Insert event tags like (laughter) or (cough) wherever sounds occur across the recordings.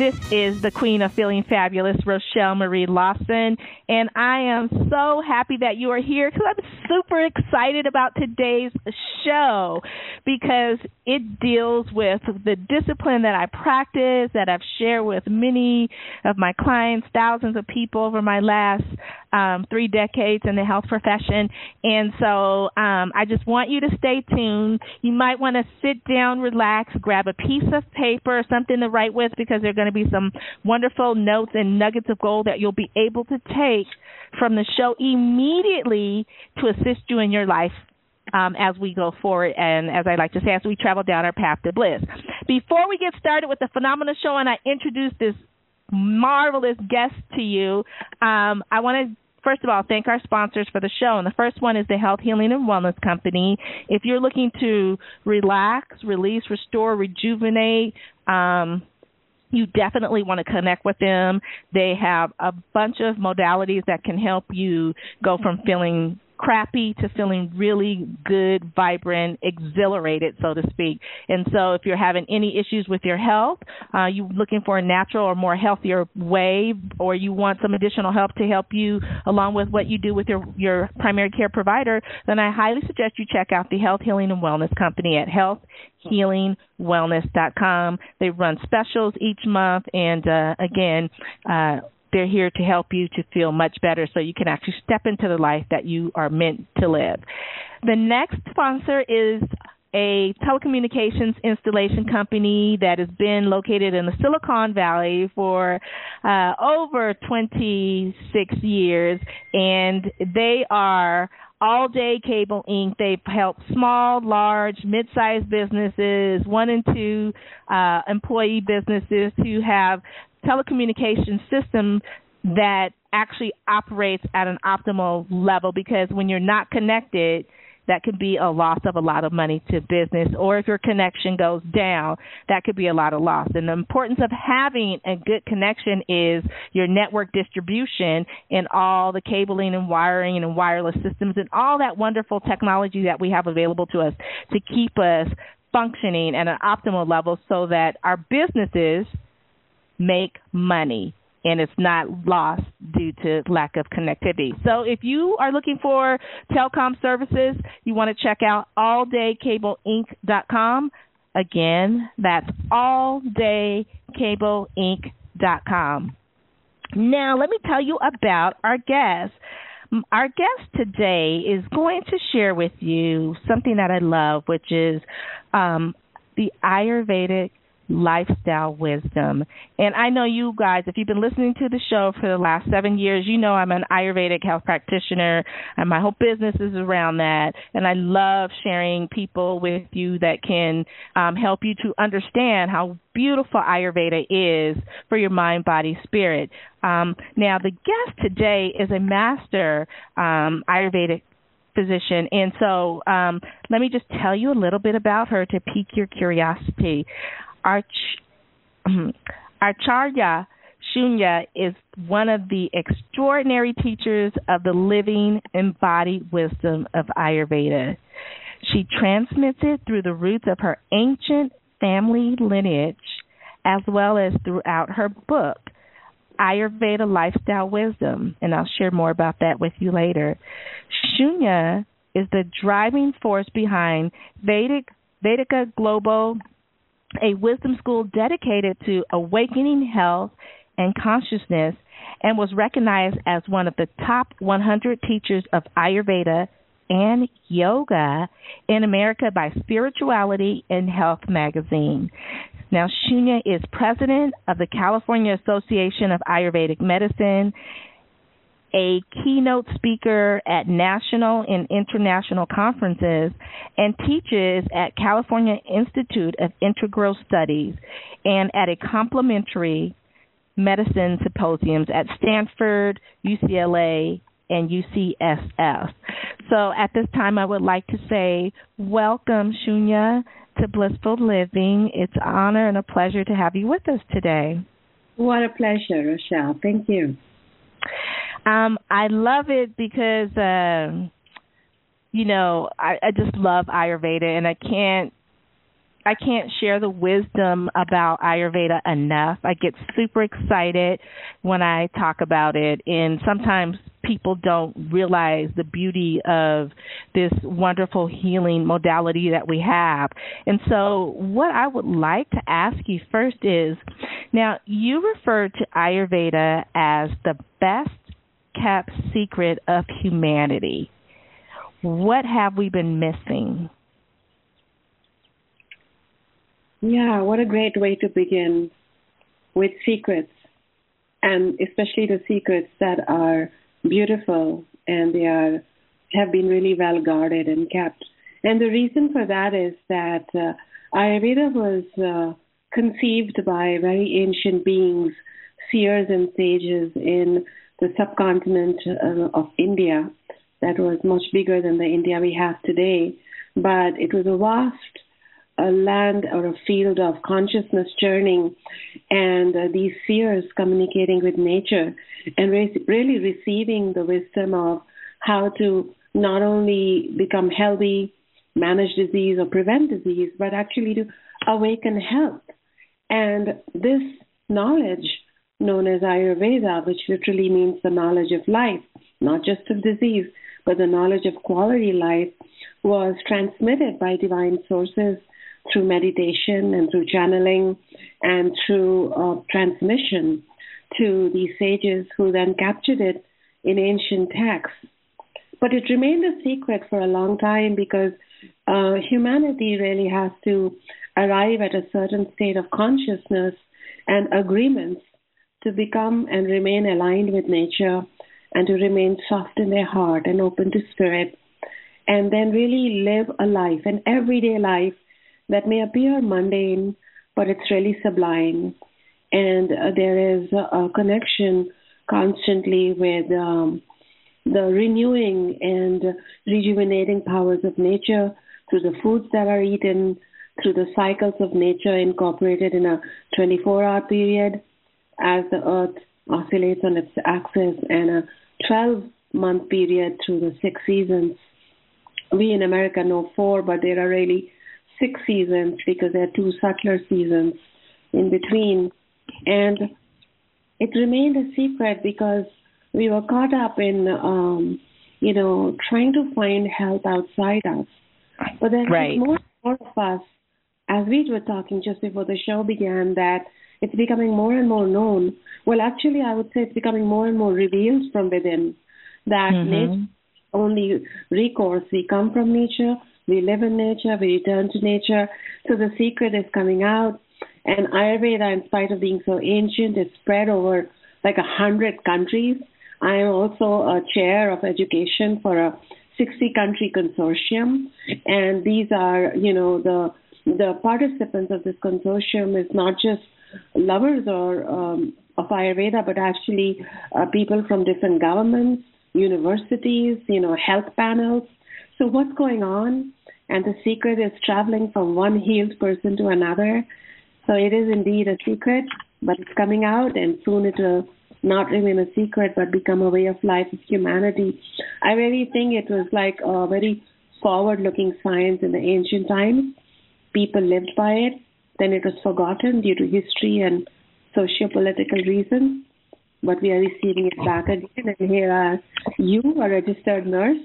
This is the Queen of Feeling Fabulous, Rochelle Marie Lawson, and I am so happy that you are here because I'm super excited about today's show because it deals with the discipline that I practice, that I've shared with many of my clients, thousands of people over my last um, three decades in the health profession. And so um, I just want you to stay tuned. You might want to sit down, relax, grab a piece of paper, or something to write with, because there are going to be some wonderful notes and nuggets of gold that you'll be able to take from the show immediately to assist you in your life um, as we go forward and as I like to say, as we travel down our path to bliss. Before we get started with the phenomenal show and I introduce this marvelous guest to you, um, I want to first of all, thank our sponsors for the show. And the first one is the Health Healing and Wellness Company. If you're looking to relax, release, restore, rejuvenate, um, you definitely want to connect with them. They have a bunch of modalities that can help you go from feeling crappy to feeling really good, vibrant, exhilarated, so to speak. And so, if you're having any issues with your health, uh, you're looking for a natural or more healthier way, or you want some additional help to help you along with what you do with your your primary care provider, then I highly suggest you check out the Health Healing and Wellness Company at Health healthhealingwellness.com. They run specials each month, and uh, again. Uh, they're here to help you to feel much better so you can actually step into the life that you are meant to live. The next sponsor is a telecommunications installation company that has been located in the Silicon Valley for uh, over 26 years, and they are all Day Cable Inc. They've helped small, large, mid-sized businesses, one and two uh, employee businesses who have telecommunication system that actually operates at an optimal level because when you're not connected, that could be a loss of a lot of money to business, or if your connection goes down, that could be a lot of loss. And the importance of having a good connection is your network distribution and all the cabling and wiring and wireless systems and all that wonderful technology that we have available to us to keep us functioning at an optimal level so that our businesses – make money and it's not lost due to lack of connectivity. So if you are looking for telecom services, you want to check out alldaycableinc.com. Again, that's alldaycableinc.com. Now, let me tell you about our guest. Our guest today is going to share with you something that I love, which is um, the Ayurvedic lifestyle wisdom. And I know you guys, if you've been listening to the show for the last seven years, you know I'm an Ayurvedic health practitioner, and my whole business is around that. And I love sharing people with you that can um, help you to understand how beautiful Ayurveda is for your mind, body, spirit. Um, now, the guest today is a master um, Ayurvedic physician. And so um, let me just tell you a little bit about her to pique your curiosity. Arch, um, Acharya Shunya is one of the extraordinary teachers of the living embodied wisdom of Ayurveda. She transmits it through the roots of her ancient family lineage as well as throughout her book, Ayurveda Lifestyle Wisdom, and I'll share more about that with you later. Shunya is the driving force behind Vedic Vedika Global a wisdom school dedicated to awakening health and consciousness and was recognized as one of the top 100 teachers of Ayurveda and yoga in America by Spirituality and Health magazine. Now, Shunya is president of the California Association of Ayurvedic Medicine a keynote speaker at national and international conferences and teaches at California Institute of Integral Studies and at a complementary medicine symposiums at Stanford, UCLA, and UCSF. So at this time, I would like to say welcome, Shunya, to Blissful Living. It's an honor and a pleasure to have you with us today. What a pleasure, Rochelle. Thank you. Um, I love it because, uh, you know, I, I just love Ayurveda, and I can't I can't share the wisdom about Ayurveda enough. I get super excited when I talk about it, and sometimes people don't realize the beauty of this wonderful healing modality that we have. And so, what I would like to ask you first is now, you refer to Ayurveda as the best kept secret of humanity. What have we been missing? Yeah, what a great way to begin with secrets, and especially the secrets that are beautiful and they are have been really well guarded and kept. And the reason for that is that uh, Ayurveda was uh, conceived by very ancient beings, seers and sages in the subcontinent uh, of India that was much bigger than the India we have today. But it was a vast a land or a field of consciousness churning and uh, these seers communicating with nature and re- really receiving the wisdom of how to not only become healthy, manage disease or prevent disease, but actually to awaken health. And this knowledge, known as Ayurveda, which literally means the knowledge of life, not just of disease, but the knowledge of quality life, was transmitted by divine sources through meditation and through channeling and through uh, transmission to these sages who then captured it in ancient texts. But it remained a secret for a long time because uh, humanity really has to arrive at a certain state of consciousness and agreements to become and remain aligned with nature and to remain soft in their heart and open to spirit and then really live a life, an everyday life that may appear mundane, but it's really sublime. And uh, there is a, a, connection constantly with um, the renewing and rejuvenating powers of nature through the foods that are eaten, through the cycles of nature incorporated in a 24 hour period as the earth oscillates on its axis, and a 12 month period through the six seasons. We in America know four, but there are really six seasons because there are two subtler seasons in between. And it remained a secret because we were caught up in, um, you know, trying to find help outside us. But then right. more, more of us, as we were talking just before the show began, that it's becoming more and more known. Well, actually, I would say it's becoming more and more revealed from within that mm-hmm. nature only recourse. We come from nature, we live in nature, we return to nature. So the secret is coming out. And Ayurveda, in spite of being so ancient, is spread over like a hundred countries. I am also a chair of education for a 60 country consortium. And these are, you know, the the participants of this consortium is not just lovers or um, of Ayurveda, but actually uh, people from different governments, universities, you know, health panels. So what's going on? And the secret is traveling from one healed person to another. So it is indeed a secret, but it's coming out, and soon it will not remain a secret, but become a way of life of humanity. I really think it was like a very forward looking science in the ancient times. People lived by it, then it was forgotten due to history and socio political reasons. But we are receiving it back again, and here are you, a registered nurse,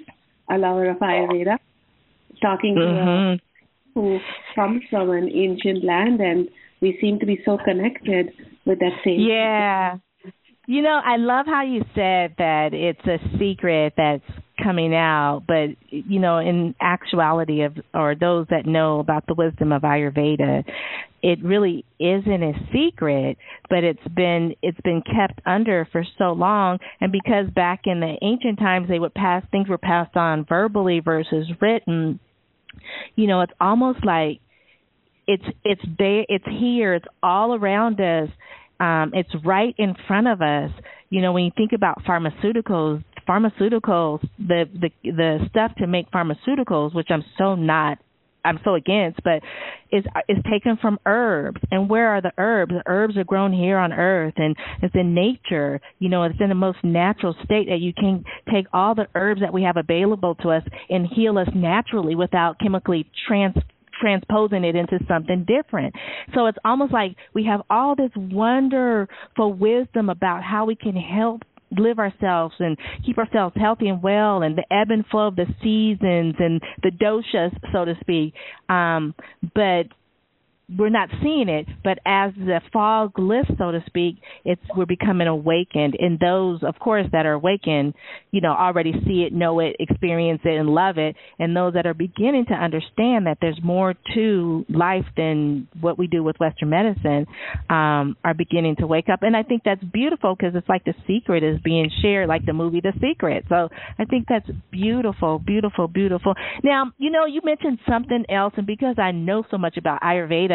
a lover of Ayurveda, talking mm-hmm. to a, who comes from an ancient land, and we seem to be so connected with that same. Yeah. You know, I love how you said that it's a secret that's coming out, but you know, in actuality of or those that know about the wisdom of Ayurveda, it really isn't a secret, but it's been it's been kept under for so long and because back in the ancient times they would pass things were passed on verbally versus written, you know, it's almost like it's it's there it's here, it's all around us Um, it's right in front of us. You know, when you think about pharmaceuticals, pharmaceuticals, the the the stuff to make pharmaceuticals, which I'm so not I'm so against, but is is taken from herbs. And where are the herbs? The herbs are grown here on earth and it's in nature. You know, it's in the most natural state that you can take all the herbs that we have available to us and heal us naturally without chemically trans transposing it into something different. So it's almost like we have all this wonderful wisdom about how we can help live ourselves and keep ourselves healthy and well and the ebb and flow of the seasons and the doshas so to speak. Um but we're not seeing it, but as the fog lifts, so to speak, it's we're becoming awakened. And those, of course, that are awakened, you know, already see it, know it, experience it, and love it. And those that are beginning to understand that there's more to life than what we do with Western medicine, um, are beginning to wake up. And I think that's beautiful because it's like the secret is being shared, like the movie The Secret. So I think that's beautiful, beautiful, beautiful. Now, you know, you mentioned something else, and because I know so much about Ayurveda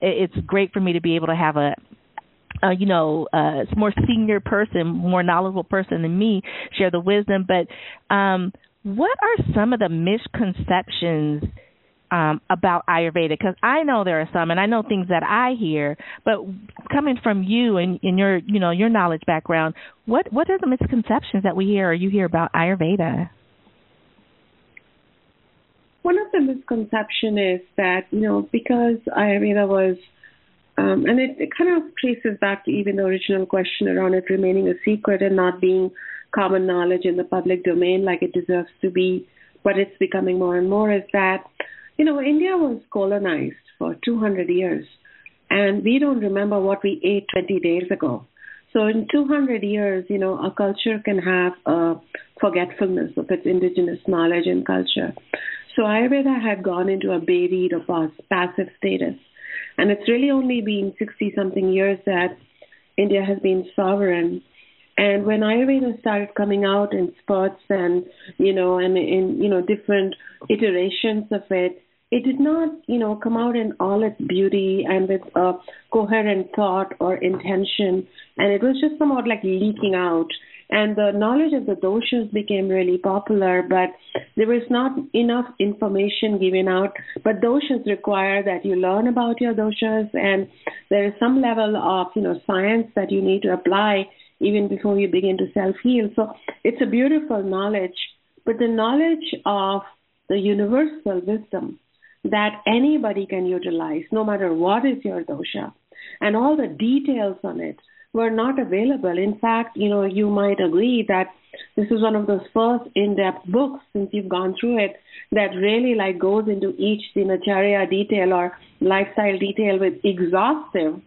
it's great for me to be able to have a uh, you know, uh, more senior person, more knowledgeable person than me share the wisdom. But um, what are some of the misconceptions um, about Ayurveda? Because I know there are some, and I know things that I hear. But coming from you and in your, you know, your knowledge background, what what are the misconceptions that we hear or you hear about Ayurveda? One of the misconception is that you know because Ayurveda was, um, and it, it kind of traces back to even the original question around it remaining a secret and not being common knowledge in the public domain like it deserves to be, but it's becoming more and more. Is that you know India was colonized for 200 years, and we don't remember what we ate 20 days ago. So in 200 years, you know, a culture can have a forgetfulness of its indigenous knowledge and culture. So Ayurveda had gone into a buried or passive status. And it's really only been 60 something years that India has been sovereign. And when Ayurveda started coming out in spurts and, you know, and in, you know, different iterations of it, it did not, you know, come out in all its beauty and with a coherent thought or intention. And it was just somewhat like leaking out and the knowledge of the doshas became really popular, but there was not enough information given out. But doshas require that you learn about your doshas, and there is some level of you know science that you need to apply even before you begin to self heal. So it's a beautiful knowledge, but the knowledge of the universal wisdom that anybody can utilize, no matter what is your dosha, and all the details on it were not available. In fact, you know, you might agree that this is one of those first in-depth books since you've gone through it that really like goes into each dinacharya detail or lifestyle detail with exhaustive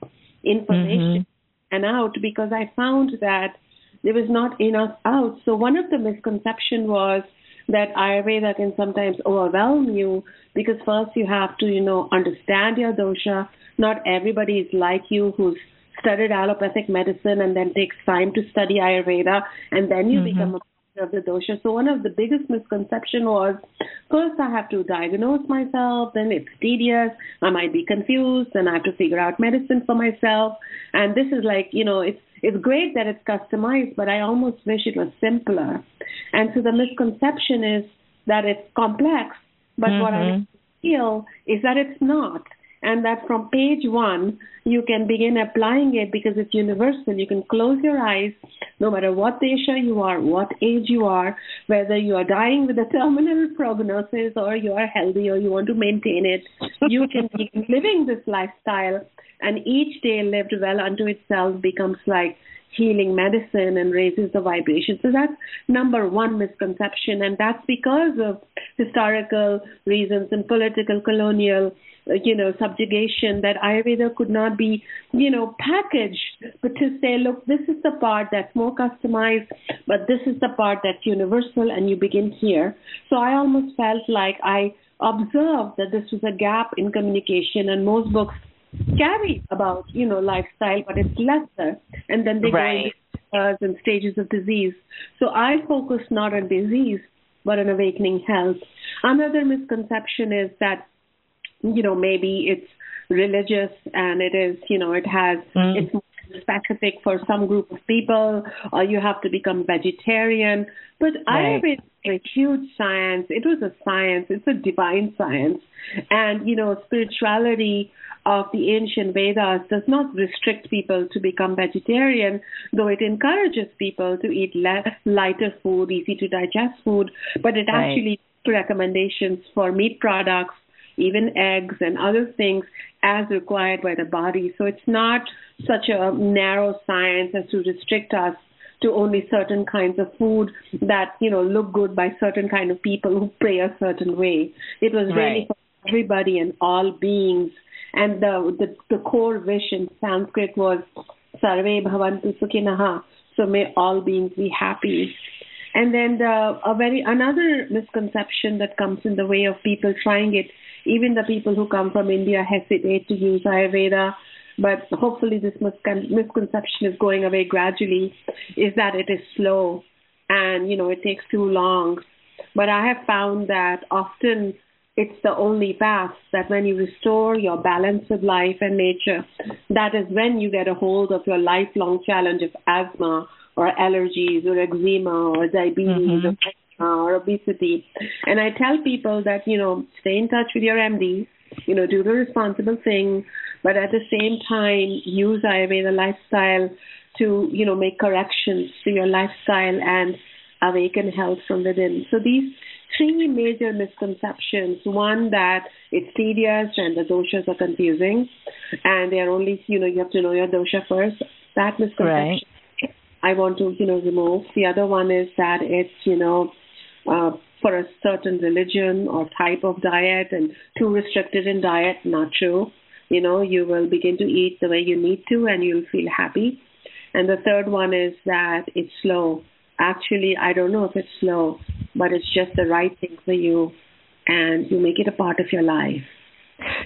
information mm-hmm. and out because I found that there was not enough out. So one of the misconception was that Ayurveda can sometimes overwhelm you because first you have to, you know, understand your dosha. Not everybody is like you who's studied allopathic medicine and then takes time to study Ayurveda, and then you mm-hmm. become a of the dosha. So one of the biggest misconception was, first I have to diagnose myself, then it's tedious, I might be confused, then I have to figure out medicine for myself. And this is like, you know, it's it's great that it's customized, but I almost wish it was simpler. And so the misconception is that it's complex, but mm-hmm. what I mm-hmm. feel is that it's not and that from page one you can begin applying it because it's universal. You can close your eyes, no matter what dosha you are, what age you are, whether you are dying with a terminal prognosis or you are healthy or you want to maintain it, you can be living this lifestyle, and each day lived well unto itself becomes like healing medicine and raises the vibration. So that's number one misconception, and that's because of historical reasons and political, colonial uh, you know, subjugation that Ayurveda could not be, you know, packaged, but to say, look, this is the part that's more customized, but this is the part that's universal, and you begin here. So I almost felt like I observed that this was a gap in communication, and most books carry about, you know, lifestyle, but it's lesser, and then they right. go into and stages of disease. So I focus not on disease, but on awakening health. Another misconception is that you know maybe it's religious and it is you know it has mm. it's specific for some group of people, or you have to become vegetarian. But right. Ayurveda is a huge science. It was a science. It's a divine science, and you know, spirituality of the ancient Vedas does not restrict people to become vegetarian, though it encourages people to eat less, lighter food, easy to digest food, but it right. actually recommendations for meat products, even eggs and other things as required by the body. So it's not such a narrow science as to restrict us to only certain kinds of food that you know look good by certain kind of people who pray a certain way. It was really right. for everybody and all beings and the, the, the core wish in Sanskrit was Sarve Bhavantu Sukhinaha. So may all beings be happy. And then the, a very another misconception that comes in the way of people trying it, even the people who come from India hesitate to use Ayurveda, but hopefully this misconception is going away gradually, is that it is slow and you know it takes too long. But I have found that often it's the only path that when you restore your balance with life and nature, that is when you get a hold of your lifelong challenge of asthma or allergies or eczema or diabetes mm-hmm. or, or obesity. And I tell people that, you know, stay in touch with your MD, you know, do the responsible thing, but at the same time use Ayurveda lifestyle to, you know, make corrections to your lifestyle and awaken health from within. So these three major misconceptions. One that it's tedious and the doshas are confusing, and they're only you know you have to know your dosha first. That misconception right. I want to you know remove. The other one is that it's you know. Uh, for a certain religion or type of diet and too restricted in diet, not true. You know, you will begin to eat the way you need to and you'll feel happy. And the third one is that it's slow. Actually, I don't know if it's slow but it's just the right thing for you and you make it a part of your life.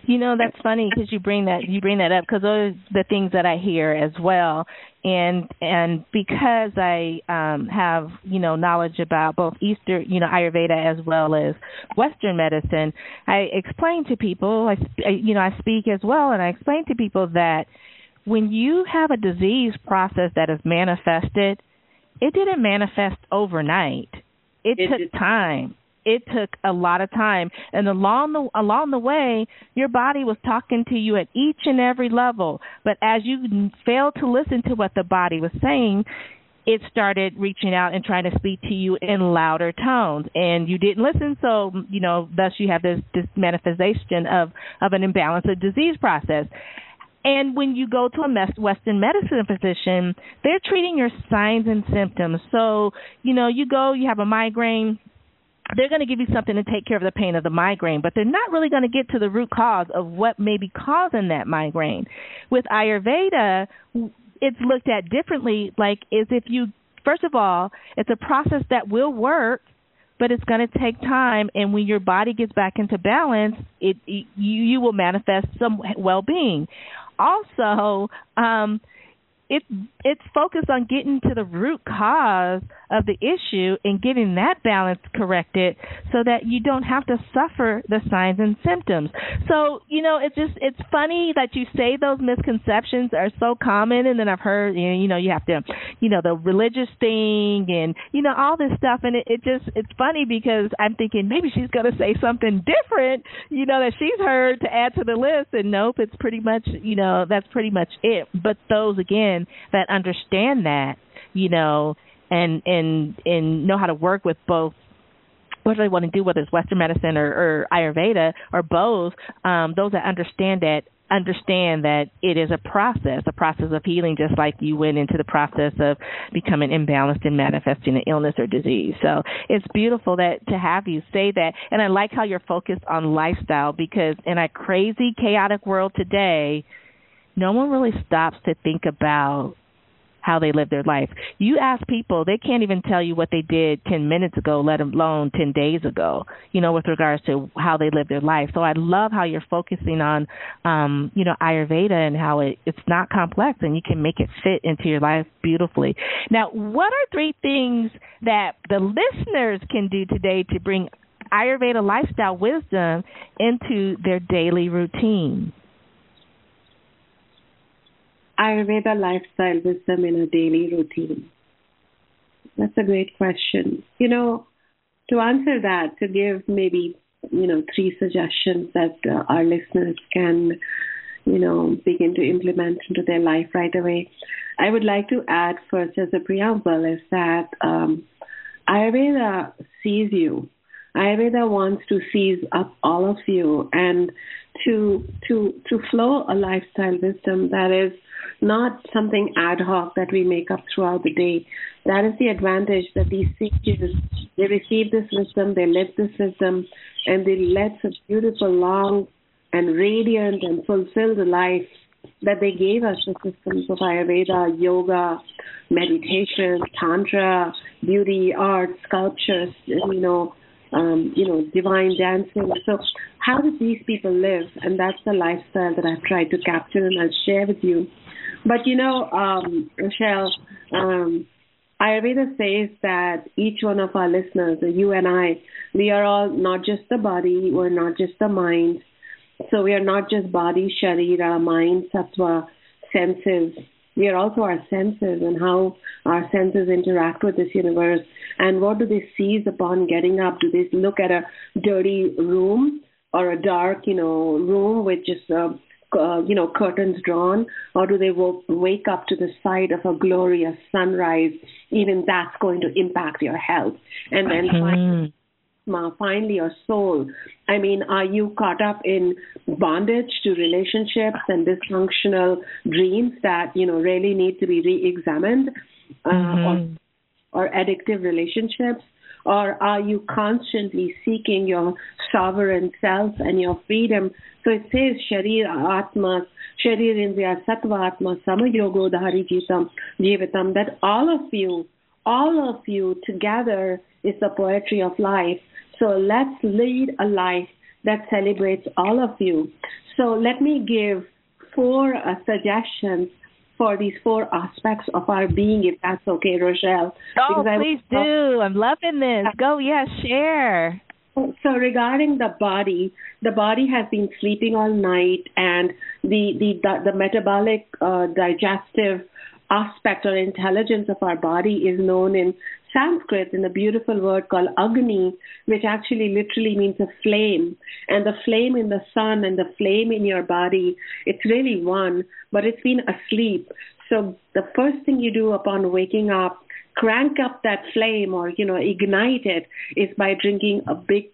You know that's funny because you bring that you bring that up because those are the things that I hear as well, and and because I um have you know knowledge about both Eastern you know Ayurveda as well as Western medicine, I explain to people I you know I speak as well, and I explain to people that when you have a disease process that is manifested, it didn't manifest overnight. It, it took time. It took a lot of time. And along the along the way your body was talking to you at each and every level. But as you failed to listen to what the body was saying it started reaching out and trying to speak to you in louder tones. And you didn't listen so you know thus you have this this manifestation of of an imbalance of disease process and when you go to a Western medicine physician, they're treating your signs and symptoms. So, you know, you go, you have a migraine, they're going to give you something to take care of the pain of the migraine, but they're not really going to get to the root cause of what may be causing that migraine. With Ayurveda, it's looked at differently, like as if you, first of all, it's a process that will work but it's going to take time and when your body gets back into balance it, it you you will manifest some well-being also um it's it's focused on getting to the root cause of the issue and getting that balance corrected so that you don't have to suffer the signs and symptoms. So, you know, it's just it's funny that you say those misconceptions are so common and then I've heard you know, you have to you know, the religious thing and you know, all this stuff and it, it just it's funny because I'm thinking maybe she's gonna say something different, you know, that she's heard to add to the list and nope, it's pretty much you know, that's pretty much it. But those again that understand that, you know, and and and know how to work with both what do they want to do, whether it's Western medicine or, or Ayurveda or both, um, those that understand that understand that it is a process, a process of healing, just like you went into the process of becoming imbalanced and manifesting an illness or disease. So it's beautiful that to have you say that, and I like how you're focused on lifestyle because in a crazy, chaotic world today, no one really stops to think about how they live their life. You ask people, they can't even tell you what they did 10 minutes ago, let alone 10 days ago, you know, with regards to how they live their life. So I love how you're focusing on, um, you know, Ayurveda and how it, it's not complex and you can make it fit into your life beautifully. Now, what are three things that the listeners can do today to bring Ayurveda lifestyle wisdom into their daily routine? Ayurveda lifestyle wisdom in a daily routine? That's a great question. You know, to answer that, to give maybe, you know, three suggestions that uh, our listeners can, you know, begin to implement into their life right away, I would like to add first as a preamble is that um, Ayurveda sees you. Ayurveda wants to seize up all of you and to to to flow a lifestyle wisdom that is not something ad hoc that we make up throughout the day. That is the advantage that these sages they receive this wisdom, they live this wisdom, and they led such beautiful, long, and radiant and fulfilled life that they gave us the systems of Ayurveda, yoga, meditation, tantra, beauty, art, sculptures, you know, um, you know, divine dancing. So, how did these people live? And that's the lifestyle that I've tried to capture and I'll share with you. But you know, um, Rochelle, um, Ayurveda says that each one of our listeners, you and I, we are all not just the body, we're not just the mind. So we are not just body, sharira, mind, sattva, senses. We are also our senses and how our senses interact with this universe. And what do they seize upon getting up? Do they look at a dirty room or a dark, you know, room with just uh, uh, you know curtains drawn, or do they w- wake up to the sight of a glorious sunrise? Even that's going to impact your health. And then finally, finally, your soul. I mean, are you caught up in bondage to relationships and dysfunctional dreams that you know really need to be re-examined, uh, mm-hmm. or, or addictive relationships? Or are you constantly seeking your sovereign self and your freedom? So it says, Sharir Atma, Sharir Indriya Sattva Atma, Samayogo Dhari Jitam Jivitam, that all of you, all of you together is the poetry of life. So let's lead a life that celebrates all of you. So let me give four uh, suggestions for these four aspects of our being, if that's okay, Rochelle. Oh, please I, do. I'm loving this. Go, yes, share. So regarding the body, the body has been sleeping all night, and the the the, the metabolic uh, digestive aspect or intelligence of our body is known in Sanskrit in a beautiful word called Agni, which actually literally means a flame. And the flame in the sun and the flame in your body, it's really one, but it's been asleep. So the first thing you do upon waking up crank up that flame or you know ignite it is by drinking a big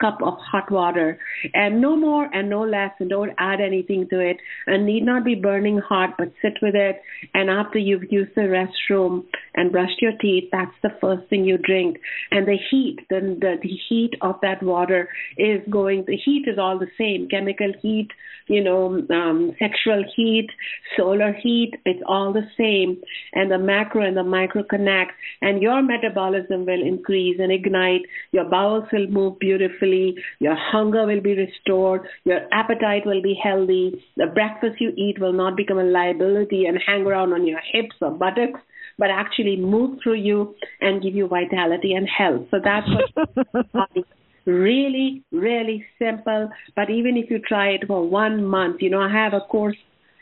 cup of hot water. And no more and no less. And don't add anything to it. And need not be burning hot but sit with it. And after you've used the restroom and brushed your teeth that's the first thing you drink. And the heat the, the, the heat of that water is going the heat is all the same. Chemical heat you know um, sexual heat solar heat it's all the same. And the macro and the micro connect and your metabolism will increase and ignite. Your bowels will move beautifully. Your hunger will be restored. Your appetite will be healthy. The breakfast you eat will not become a liability and hang around on your hips or buttocks but actually move through you and give you vitality and health. So that's what (laughs) really, really simple. But even if you try it for one month, you know, I have a course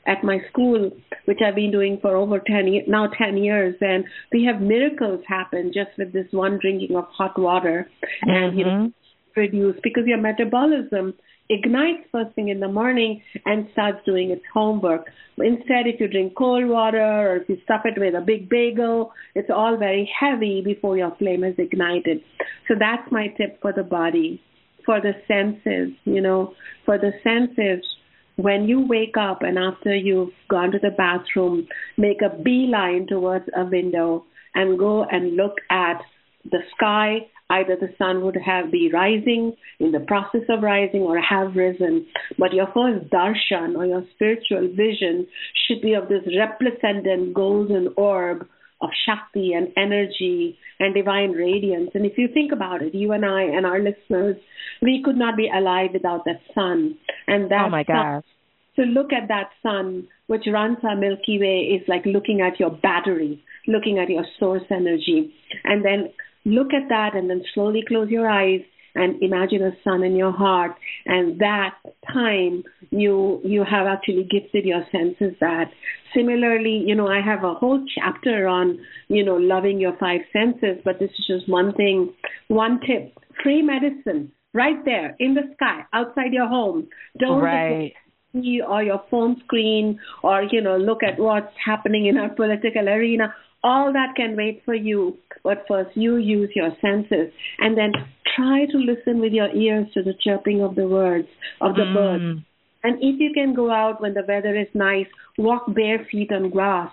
at my school, which I've been doing for over 10 now 10 years, and we have miracles happen just with this one drinking of hot water, mm-hmm. and you know, mm-hmm. Produce because your metabolism ignites first thing in the morning and starts doing its homework. Instead, if you drink cold water or if you stuff it with a big bagel, it's all very heavy before your flame is ignited. So that's my tip for the body. For the senses, you know, for the senses, when you wake up and after you've gone to the bathroom, make a beeline towards a window and go and look at the sky. Either the sun would have be rising in the process of rising or have risen, but your first darshan or your spiritual vision should be of this resplendent golden orb of Shakti and energy and divine radiance. And if you think about it, you and I and our listeners, we could not be alive without that sun. And that oh my gosh. to look at that sun, which runs our Milky Way, is like looking at your battery, looking at your source energy. And then look at that and then slowly close your eyes and imagine a sun in your heart. And that time you you have actually gifted your senses that. Similarly you know i have a whole chapter on you know loving your five senses but this is just one thing. One tip free medicine right there in the sky outside your home. Don't right. Or your phone screen or you know look at what's happening in our political arena all that can wait for you but first you use your senses and then try to listen with your ears to the chirping of the words of the mm. birds and if you can go out when the weather is nice walk bare feet on grass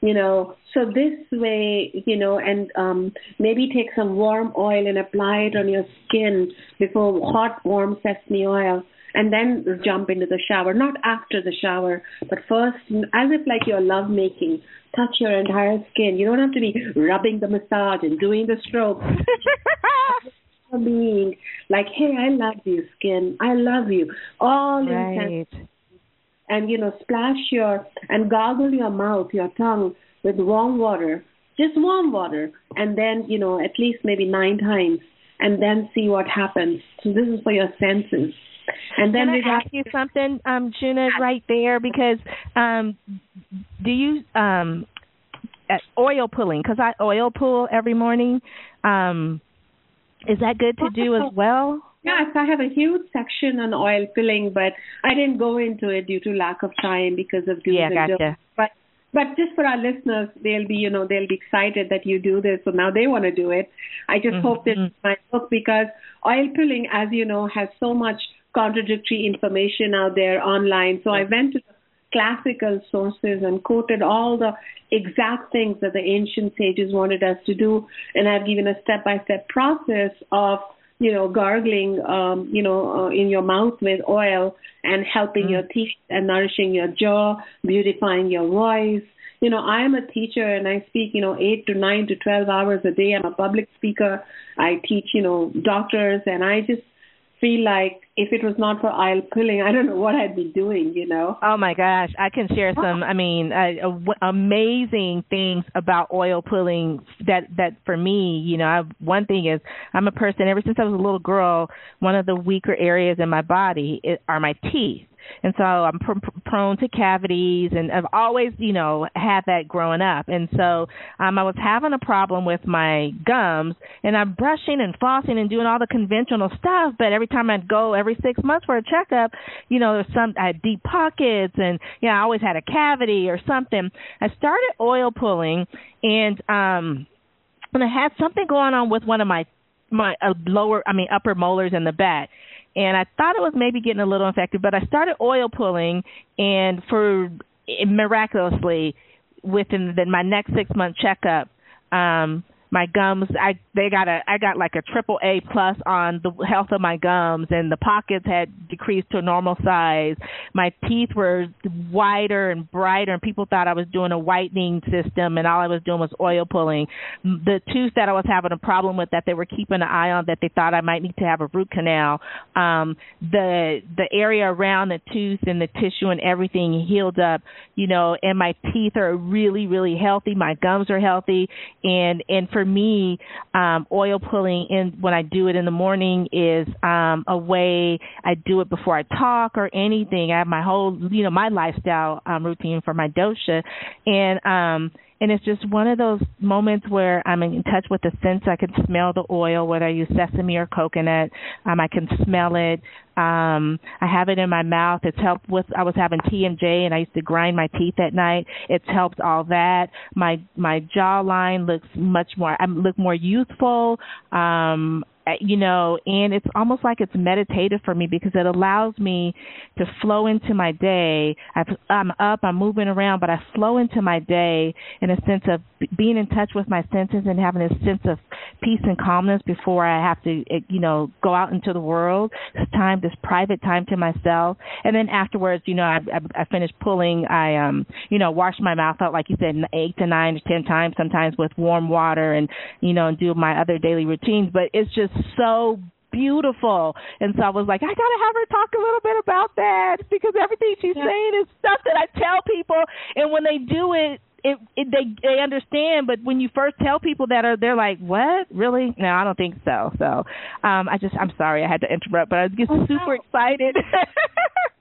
you know so this way you know and um maybe take some warm oil and apply it on your skin before hot warm sesame oil and then jump into the shower. Not after the shower, but first, as if like you're love making. Touch your entire skin. You don't have to be rubbing the massage and doing the stroke. (laughs) being like, hey, I love you, skin. I love you. All right. intense. And you know, splash your and gargle your mouth, your tongue with warm water, just warm water, and then you know at least maybe nine times, and then see what happens. So this is for your senses. And then Can I ask you something, um, Shunya, right there? Because um, do you um, oil pulling? Because I oil pull every morning. Um, is that good to do as well? Yes, I have a huge section on oil pulling, but I didn't go into it due to lack of time because of doing yeah, gotcha. But but just for our listeners, they'll be you know they'll be excited that you do this, so now they want to do it. I just mm-hmm. hope that my book because oil pulling, as you know, has so much contradictory information out there online. So I went to the classical sources and quoted all the exact things that the ancient sages wanted us to do, and I've given a step-by-step process of you know gargling um, you know uh, in your mouth with oil and helping mm. your teeth and nourishing your jaw, beautifying your voice. You know, I am a teacher and I speak, you know, eight to nine to 12 hours a day. I'm a public speaker. I teach, you know, doctors and I just feel like if it was not for oil pulling, I don't know what I'd be doing, you know. Oh my gosh, I can share some. I mean, uh, uh, amazing things about oil pulling. That that for me, you know, I, one thing is I'm a person. Ever since I was a little girl, one of the weaker areas in my body is, are my teeth and so I'm pr- prone to cavities, and I've always, you know, had that growing up. And so um, I was having a problem with my gums, and I'm brushing and flossing and doing all the conventional stuff. But every time I'd go every six months for a checkup, you know, there's some I had deep pockets, and you know, I always had a cavity or something. I started oil pulling, and um, and I had something going on with one of my my uh, lower, I mean upper molars in the back and I thought it was maybe getting a little infected, but I started oil pulling, and for miraculously, within the, my next six month checkup, um, my gums i they got a i got like a triple a plus on the health of my gums and the pockets had decreased to a normal size. My teeth were wider and brighter and people thought i was doing a whitening system and all i was doing was oil pulling. The tooth that i was having a problem with that they were keeping an eye on that they thought i might need to have a root canal um the the area around the tooth and the tissue and everything healed up you know and my teeth are really really healthy. My gums are healthy. And and for for me, um, oil pulling in when I do it in the morning is um, a way I do it before I talk or anything. I have my whole, you know, my lifestyle um, routine for my dosha, and um, and it's just one of those moments where I'm in touch with the sense. I can smell the oil, whether I use sesame or coconut. Um, I can smell it. Um, I have it in my mouth. It's helped with. I was having TMJ, and I used to grind my teeth at night. It's helped all that. My my jawline looks much more. I look more youthful. Um, you know, and it's almost like it's meditative for me because it allows me to flow into my day. i am up, I'm moving around, but I flow into my day in a sense of being in touch with my senses and having a sense of peace and calmness before I have to, eh, you know, go out into the world. This time, this private time to myself, and then afterwards, you know, I, I, I finish pulling. I, um, you know, wash my mouth out like you said, eight to nine to ten times, sometimes with warm water, and you know, and do my other daily routines. But it's just so beautiful. And so I was like, I gotta have her talk a little bit about that because everything she's yeah. saying is stuff that I tell people and when they do it it, it they they understand, but when you first tell people that are they're like, "What? Really?" No, I don't think so. So, um I just I'm sorry I had to interrupt, but I get oh, super no. excited. (laughs)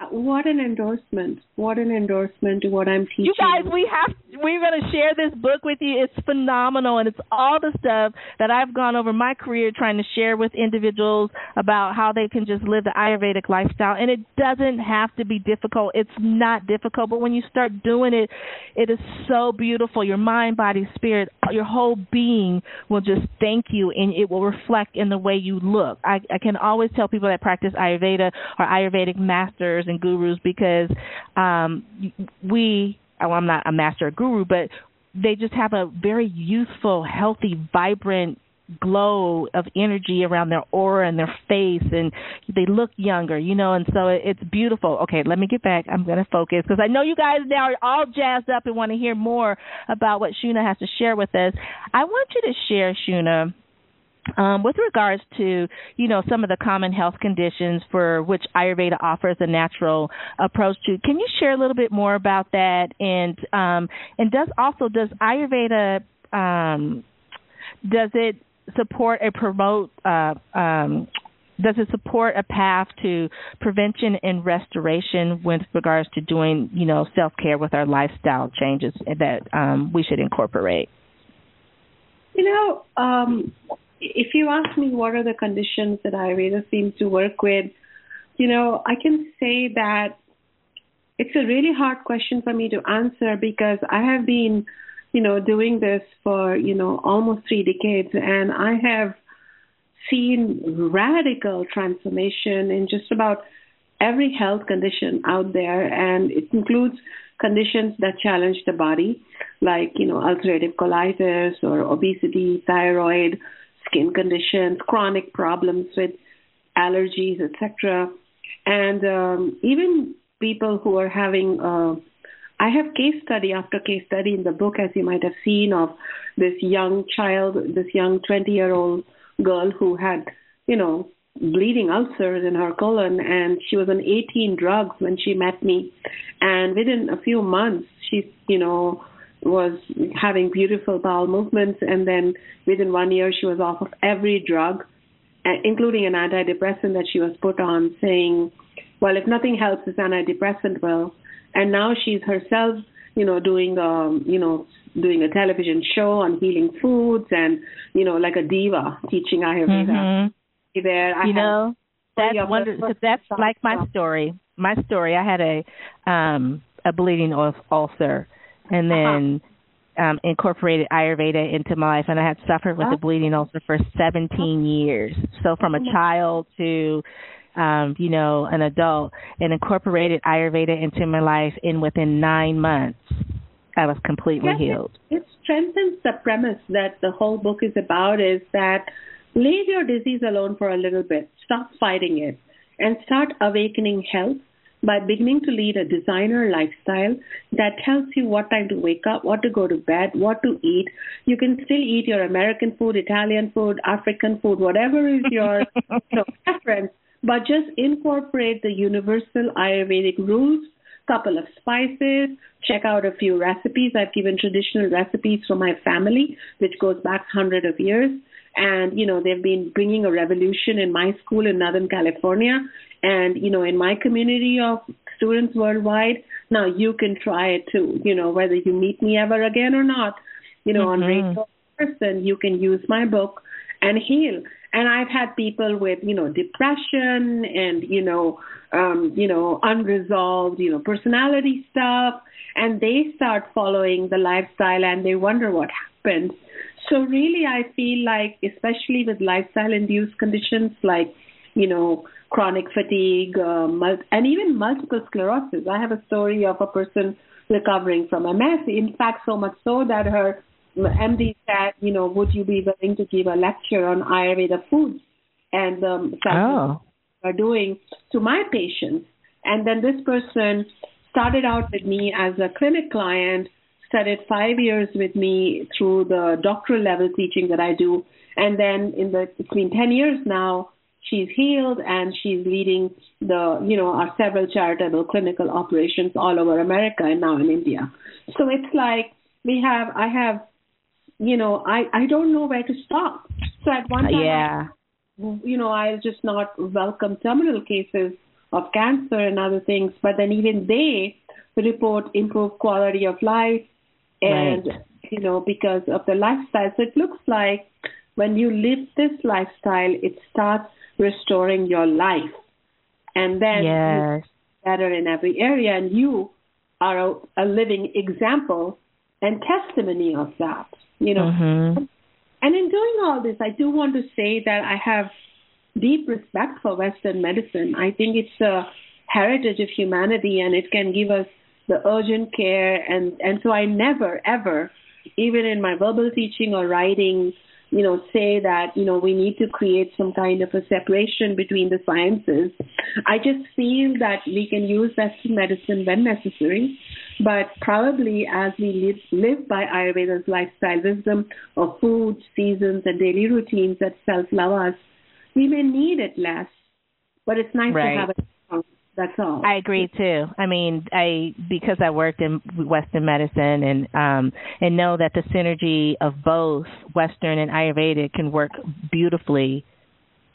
Uh, what an endorsement! What an endorsement to what I'm teaching. You guys, we have we're going to share this book with you. It's phenomenal, and it's all the stuff that I've gone over my career trying to share with individuals about how they can just live the Ayurvedic lifestyle. And it doesn't have to be difficult. It's not difficult, but when you start doing it, it is so beautiful. Your mind, body, spirit, your whole being will just thank you, and it will reflect in the way you look. I, I can always tell people that practice Ayurveda or Ayurvedic masters and gurus because um, we well, I'm not a master or guru, but they just have a very youthful, healthy, vibrant glow of energy around their aura and their face and they look younger you know and so it's beautiful. Okay let me get back. I'm going to focus because i know you guys now are all jazzed up and want to hear more about what Shunya has to share with us. I want you to share Shunya um, with regards to, you know, some of the common health conditions for which Ayurveda offers a natural approach to, can you share a little bit more about that? And um, and does also does Ayurveda um, does it support or promote uh, um, does it support a path to prevention and restoration with regards to doing you know self care with our lifestyle changes that um, we should incorporate? You know, um, if you ask me what are the conditions that Ayurveda seems to work with, you know, I can say that it's a really hard question for me to answer because I have been, you know, doing this for, you know, almost three decades and I have seen radical transformation in just about every health condition out there and it includes conditions that challenge the body like, you know, ulcerative colitis or obesity, thyroid, skin conditions, chronic problems with allergies, etc. And um, even people who are having, uh, I have case study after case study in the book, as you might have seen, of this young child, this young 20 year old girl who had, you know, bleeding ulcers in her colon, and she was on 18 drugs when she met me. And within a few months, she, you know, was having beautiful bowel movements, and then within one year she was off of every drug, including an antidepressant that she was put on, saying, "Well, if nothing helps, this antidepressant will." And now she's herself, you know, doing, um, you know, doing a television show on healing foods, and you know, like a diva teaching Ayurveda. Mm-hmm. There, I you know, that's wonderful. That's like my story. My story. I had a um a bleeding ulcer and uh-huh. then uh-huh. um incorporated Ayurveda into my life and I had suffered with a bleeding ulcer for 17 years. So from a oh child to um, you know, an adult and incorporated Ayurveda into my life and within 9 months I was completely yes, healed. It, it strengthens the premise that the whole book is about is that leave your disease alone for a little bit. Stop fighting it and start awakening health by beginning to lead a designer lifestyle that tells you what time to wake up, what to go to bed, what to eat. You can still eat your American food, Italian food, African food, whatever is your (laughs) you know, preference, but just incorporate the universal Ayurvedic rules couple of spices, check out a few recipes. I've given traditional recipes from my family, which goes back hundred of years. And, you know, they've been bringing a revolution in my school in Northern California and, you know, in my community of students worldwide. Now you can try it too, you know, whether you meet me ever again or not, you know, mm-hmm. on radio person, you can use my book and heal. And I've had people with, you know, depression and, you know, um, you know, unresolved, you know, personality stuff, and they start following the lifestyle and they wonder what happened. So really, I feel like, especially with lifestyle-induced conditions like, you know, chronic fatigue, uh, and even multiple sclerosis. I have a story of a person recovering from MS. In fact, so much so that her MD said, you know, would you be willing to give a lecture on Ayurveda foods? And um, oh. are doing to my patients. And then this person started out with me as a clinic client studied five years with me through the doctoral level teaching that I do. And then in the, it's been 10 years now, she's healed and she's leading the you know our several charitable clinical operations all over America and now in India. So it's like we have I have you know I I don't know where to stop. So at one time yeah. I, you know I'll just not welcome terminal cases of cancer and other things, but then even they report improved quality of life and right. you know because of the lifestyle. So it looks like when you live this lifestyle, it starts restoring your life. And then yes. better in every area. And you are a, a, living example and testimony of that. You know. Mm-hmm. And in doing all this, I do want to say that I have deep respect for Western medicine. I think it's a heritage of humanity and it can give us the urgent care and, and so I never ever, even in my verbal teaching or writing, you know, say that, you know, we need to create some kind of a separation between the sciences. I just feel that we can use Western medicine when necessary, but probably as we live, live by Ayurveda's lifestyle wisdom of food, seasons, and daily routines that self love us, we may need it less, but it's nice right. to have it that's all. I agree too. I mean, I because I worked in Western medicine and um and know that the synergy of both Western and Ayurvedic can work beautifully.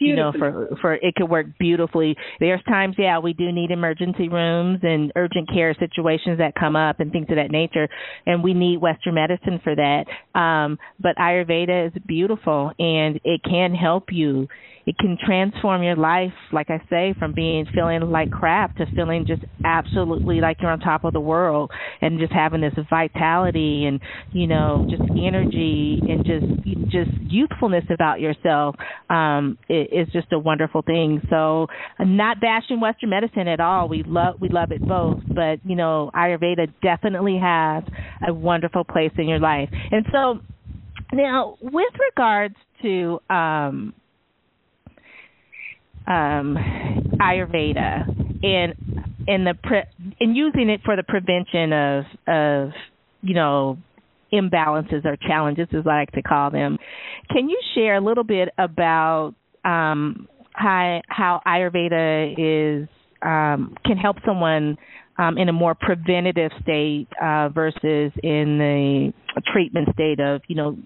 You know, for for it could work beautifully. There's times, yeah, we do need emergency rooms and urgent care situations that come up and things of that nature, and we need Western medicine for that. Um, but Ayurveda is beautiful, and it can help you it can transform your life like i say from being feeling like crap to feeling just absolutely like you're on top of the world and just having this vitality and you know just energy and just just youthfulness about yourself um it, it's just a wonderful thing. So not bashing western medicine at all. We love we love it both. But you know ayurveda definitely has a wonderful place in your life. And so now with regards to um um, Ayurveda and in the pre- in using it for the prevention of of you know imbalances or challenges as I like to call them. Can you share a little bit about um, how how Ayurveda is um, can help someone um, in a more preventative state uh, versus in the treatment state of you know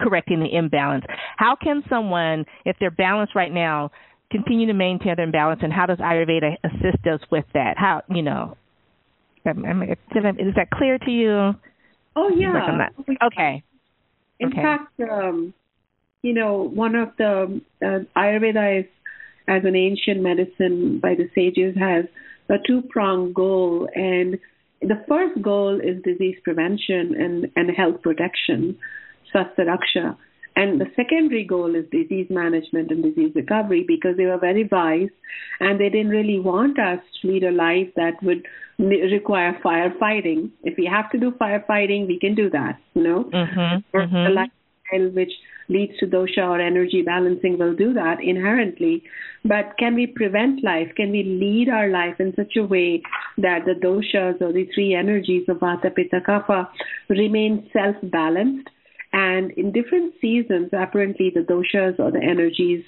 correcting the imbalance. How can someone, if they're balanced right now, continue to maintain their balance, and how does Ayurveda assist us with that? How you know? Is that clear to you? Oh yeah. Okay. In okay. fact, um, you know, one of the uh, Ayurveda is, as an ancient medicine by the sages, has a two-pronged goal, and the first goal is disease prevention and, and health protection, swastharaksha. And the secondary goal is disease management and disease recovery because they were very wise and they didn't really want us to lead a life that would require firefighting. If we have to do firefighting, we can do that, you know. Mm-hmm, or mm-hmm. a lifestyle which leads to dosha or energy balancing will do that inherently. But can we prevent life? Can we lead our life in such a way that the doshas or the three energies of Vata, Pitta, Kapha remain self balanced? And in different seasons, apparently the doshas or the energies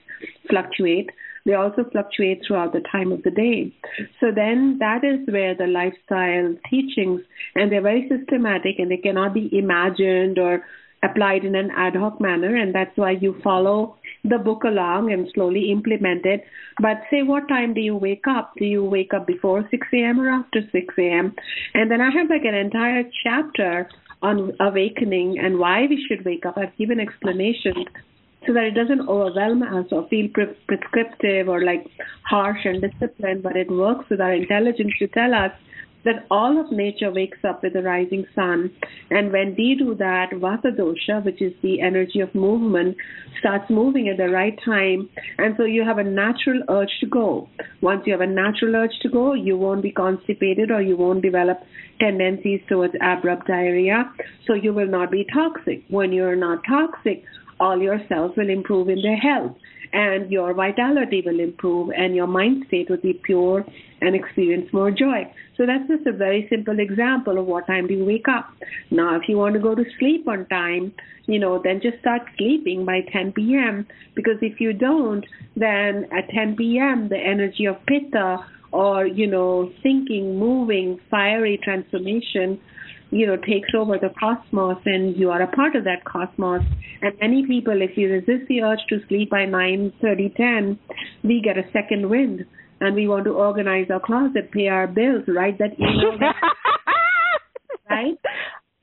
fluctuate. They also fluctuate throughout the time of the day. So then that is where the lifestyle teachings, and they're very systematic and they cannot be imagined or applied in an ad hoc manner. And that's why you follow the book along and slowly implement it. But say, what time do you wake up? Do you wake up before 6 a.m. or after 6 a.m.? And then I have like an entire chapter on awakening and why we should wake up. I've given explanations so that it doesn't overwhelm us or feel pre- prescriptive or like harsh and disciplined, but it works with our intelligence to tell us that all of nature wakes up with the rising sun. And when they do that, Vata dosha, which is the energy of movement, starts moving at the right time. And so you have a natural urge to go. Once you have a natural urge to go, you won't be constipated or you won't develop tendencies towards abrupt diarrhea. So you will not be toxic. When you're not toxic, all your cells will improve in their health. And your vitality will improve and your mind state will be pure and experience more joy. So that's just a very simple example of what time do you wake up. Now, if you want to go to sleep on time, you know, then just start sleeping by 10 p.m. Because if you don't, then at 10 p.m. the energy of pitta or you know thinking, moving, fiery transformation you know takes over the cosmos and you are a part of that cosmos. And many people if you resist the urge to sleep by nine thirty ten we get a second wind and we want to organize our closet pay our bills write that email. (laughs) Right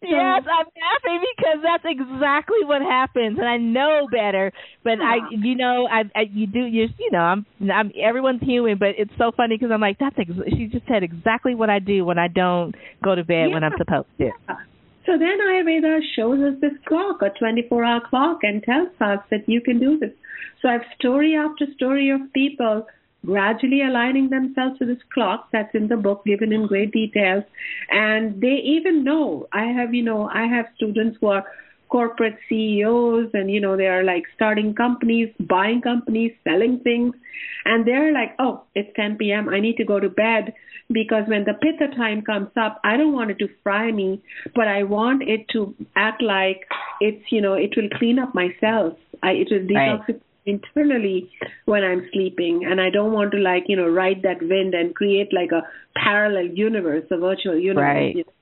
Yes, I'm laughing because that's exactly what happens, and I know better. But I, you know, I, I you do, you, you know, I'm, I'm, everyone's human, but it's so funny because I'm like, that's, ex- she just said exactly what I do when I don't go to bed yeah. when I'm supposed to. So then Ayurveda shows us this clock, a 24-hour clock, and tells us that you can do this. So I have story after story of people gradually aligning themselves to this clock that's in the book given in great details and they even know i have you know i have students who are corporate CEOs and you know they are like starting companies, buying companies, selling things and they're like, "Oh, it's 10 p.m. I need to go to bed because when the pitta time comes up, I don't want it to fry me, but I want it to act like it's, you know, it will clean up my cells. I, it will detoxify right internally when I'm sleeping, and I don't want to like you know ride that wind and create like a parallel universe, a virtual universe. Right. You know?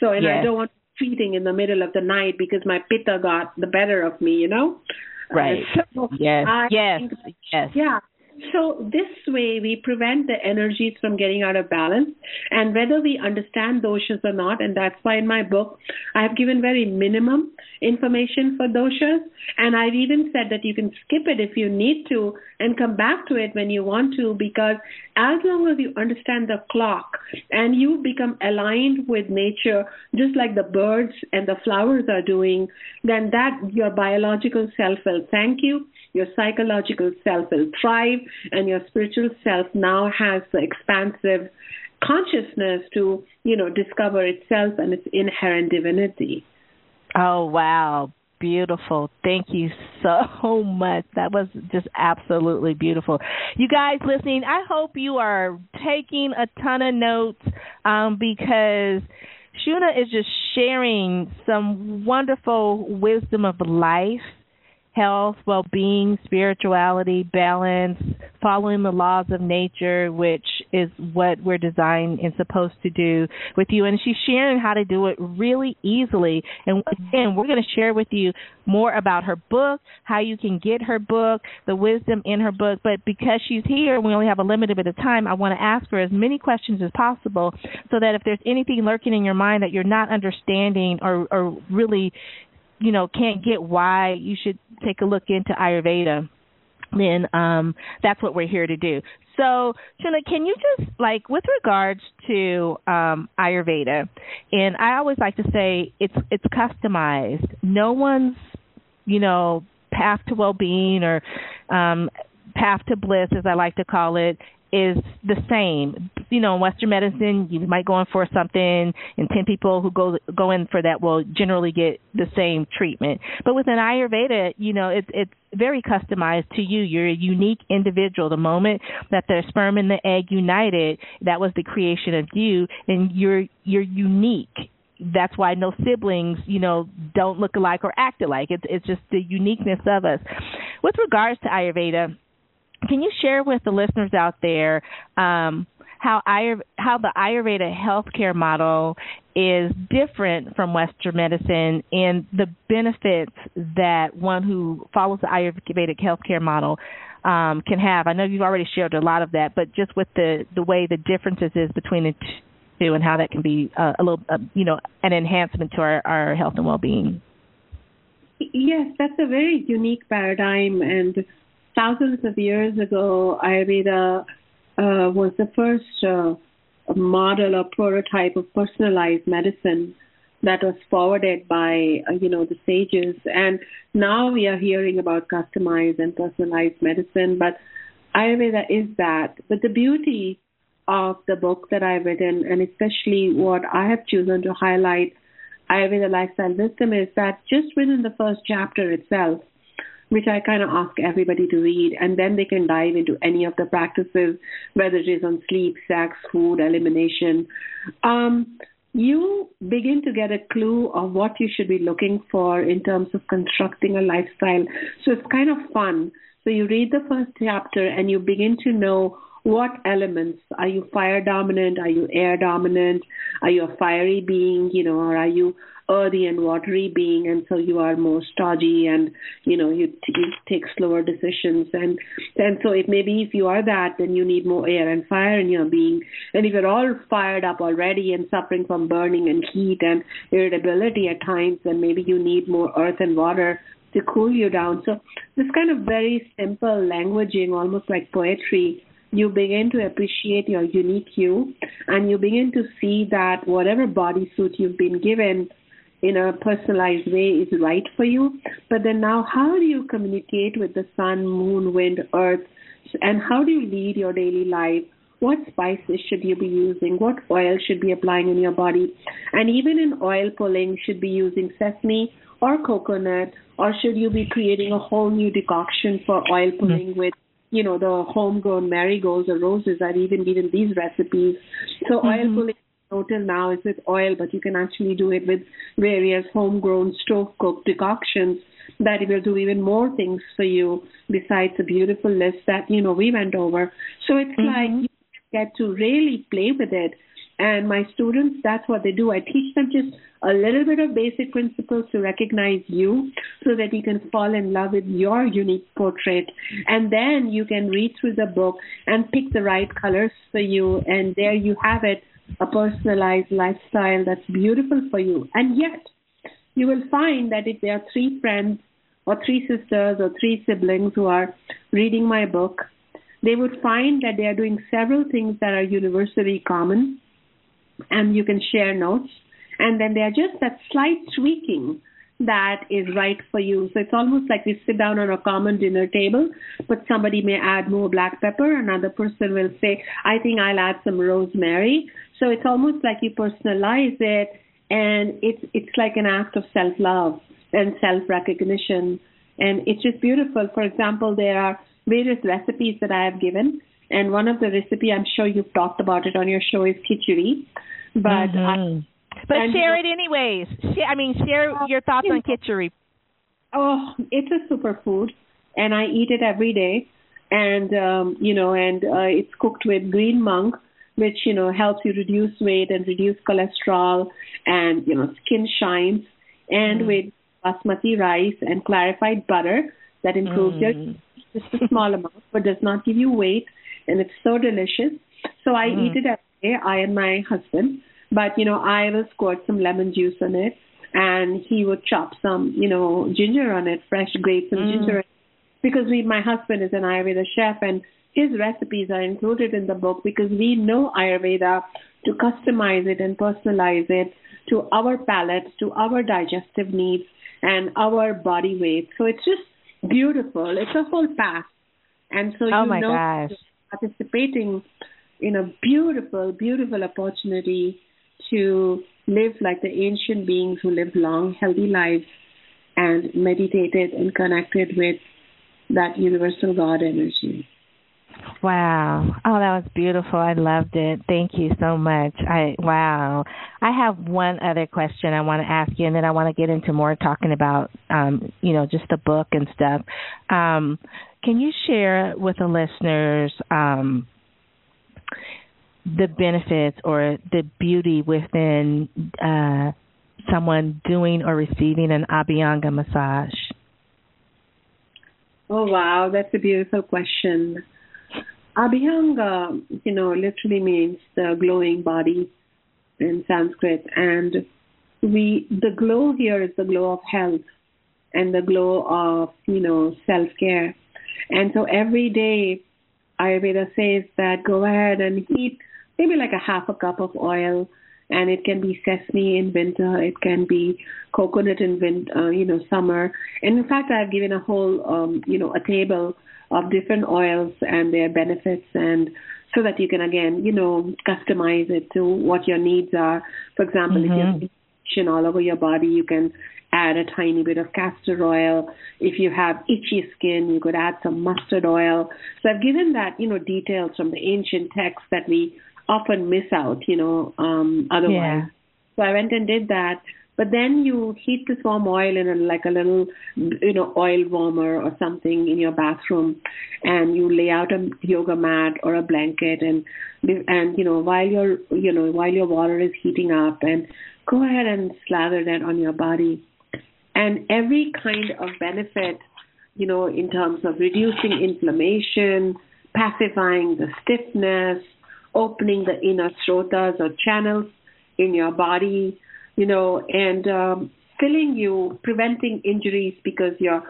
So, and yes. I don't want feeding in the middle of the night because my pitta got the better of me, you know. Right. Uh, (laughs) so yes. I yes. Think, yes. Yeah. So this way we prevent the energies from getting out of balance. And whether we understand doshas or not and that's why in my book I have given very minimum information for doshas. And I've even said that you can skip it if you need to and come back to it when you want to because as long as you understand the clock and you become aligned with nature just like the birds and the flowers are doing then that your biological self will thank you your psychological self will thrive, and your spiritual self now has the expansive consciousness to, you know, discover itself and its inherent divinity. Oh, wow. Beautiful. Thank you so (laughs) much. That was just absolutely beautiful. You guys listening, I hope you are taking a ton of notes um, because Shunya is just sharing some wonderful wisdom of life health, well being, spirituality, balance, following the laws of nature, which is what we're designed and supposed to do with you. And she's sharing how to do it really easily. And again, we're going to share with you more about her book, how you can get her book, the wisdom in her book. But because she's here, we only have a limited bit of time, I want to ask her as many questions as possible so that if there's anything lurking in your mind that you're not understanding or, or really you know can't get why you should take a look into Ayurveda, then um, that's what we're here to do. So, Shunya, can you just like with regards to um, Ayurveda, and I always like to say it's it's customized. No one's, you know, path to well-being or um, path to bliss, as I like to call it, is the same. You know, in Western medicine, you might go in for something, and ten people who go go in for that will generally get the same treatment. But within Ayurveda, you know, it's it's very customized to you. You're a unique individual. The moment that the sperm and the egg united, that was the creation of you, and you're you're unique that's why no siblings, you know, don't look alike or act alike. It's it's just the uniqueness of us. With regards to Ayurveda, can you share with the listeners out there um, how Ayur- how the Ayurveda healthcare model is different from Western medicine and the benefits that one who follows the Ayurvedic healthcare model um, can have? I know you've already shared a lot of that, but just with the the way the differences is between the two and how that can be uh, a little, uh, you know, an enhancement to our, our health and well being. Yes, that's a very unique paradigm and thousands of years ago, Ayurveda uh, was the first uh, model or prototype of personalized medicine that was forwarded by uh, you know the sages. And now we are hearing about customized and personalized medicine but ayurveda is that. But the beauty of the book that i've written and especially what i have chosen to highlight ayurveda lifestyle wisdom is that just within the first chapter itself which I kind of ask everybody to read, and then they can dive into any of the practices, whether it is on sleep, sex, food, elimination. Um, you begin to get a clue of what you should be looking for in terms of constructing a lifestyle. So it's kind of fun. So you read the first chapter and you begin to know what elements are you fire dominant are you air dominant are you a fiery being you know or are you earthy and watery being and so you are more stodgy and you know you, t- you take slower decisions. And and so it maybe if you are that then you need more air and fire in your being. And if you're all fired up already and suffering from burning and heat and irritability at times then maybe you need more earth and water to cool you down. So this kind of very simple languaging almost like poetry you begin to appreciate your unique you and you begin to see that whatever bodysuit you've been given in a personalized way is right for you. But then now, how do you communicate with the sun, moon, wind, earth, and how do you lead your daily life? What spices should you be using? What oil should be applying in your body? And even in oil pulling, should be using sesame or coconut, or should you be creating a whole new decoction for oil pulling mm-hmm. with you know, the homegrown marigolds or roses are even given these recipes. So mm-hmm. oil pulling till now is with oil, but you can actually do it with various homegrown stove cooked decoctions that will do even more things for you besides the beautiful list that you know we went over. So it's mm-hmm. like you get to really play with it. And my students, that's what they do. I teach them just a little bit of basic principles to recognize you so that you can fall in love with your unique portrait. And then you can read through the book and pick the right colors for you. And there you have it a personalized lifestyle that's beautiful for you. And yet, you will find that if there are three friends or three sisters or three siblings who are reading my book, they would find that they are doing several things that are universally common, and you can share notes. And then there are just that slight tweaking that is right for you. So it's almost like we sit down on a common dinner table, but somebody may add more black pepper. Another person will say, I think I'll add some rosemary. So it's almost like you personalize it and it's it's like an act of self love and self recognition. And it's just beautiful. For example, there are various recipes that I have given. And one of the recipe I'm sure you've talked about it on your show is khichdi. But mm-hmm. I, but share it anyways. I mean, share uh, your thoughts on khichdi. Oh, it's a superfood, and I eat it every day. And um, you know, and uh, it's cooked with green mung, which you know helps you reduce weight and reduce cholesterol, and you know, skin shines. And mm. with basmati rice and clarified butter, that improves mm. your just a small amount, but does not give you weight, and it's so delicious. So I mm. eat it every day. I and my husband but, you know, I will squirt some lemon juice on it and he would chop some, you know, ginger on it, fresh grapes and mm. ginger. Because we, my husband is an Ayurveda chef and his recipes are included in the book because we know Ayurveda to customize it and personalize it to our palate, to our digestive needs and our body weight. So it's just beautiful. It's a whole path. And so oh you know gosh. participating in a beautiful, beautiful opportunity to live like the ancient beings who lived long, healthy lives and meditated and connected with that universal God energy. Wow. Oh, that was beautiful. I loved it. Thank you so much. I wow. I have one other question I want to ask you and then I want to get into more talking about um, you know, just the book and stuff. Um, can you share with the listeners um the benefits or the beauty within uh, someone doing or receiving an Abhyanga massage? Oh, wow, that's a beautiful question. Abhyanga, you know, literally means the glowing body in Sanskrit, and we the glow here is the glow of health and the glow of you know self care, and so every day Ayurveda says that go ahead and heat maybe like a half a cup of oil. And it can be sesame in winter. It can be coconut in winter uh, you know summer. And in fact i've given a whole um, you know a table of different oils and their benefits and so that you can again you know customize it to what your needs are for example mm-hmm. if you're all over your body you can add a tiny bit of castor oil. If you have itchy skin, you could add some mustard oil. So I've given that, you know, details from the ancient texts that we often miss out, you know, um, otherwise. Yeah. So I went and did that. But then you heat this warm oil in a, like a little, you know, oil warmer or something in your bathroom, and you lay out a yoga mat or a blanket, and and you know while your you know while your water is heating up, and go ahead and slather that on your body, and every kind of benefit, you know, in terms of reducing inflammation, pacifying the stiffness, opening the inner srotas or channels in your body you know, and um, filling you, preventing injuries because your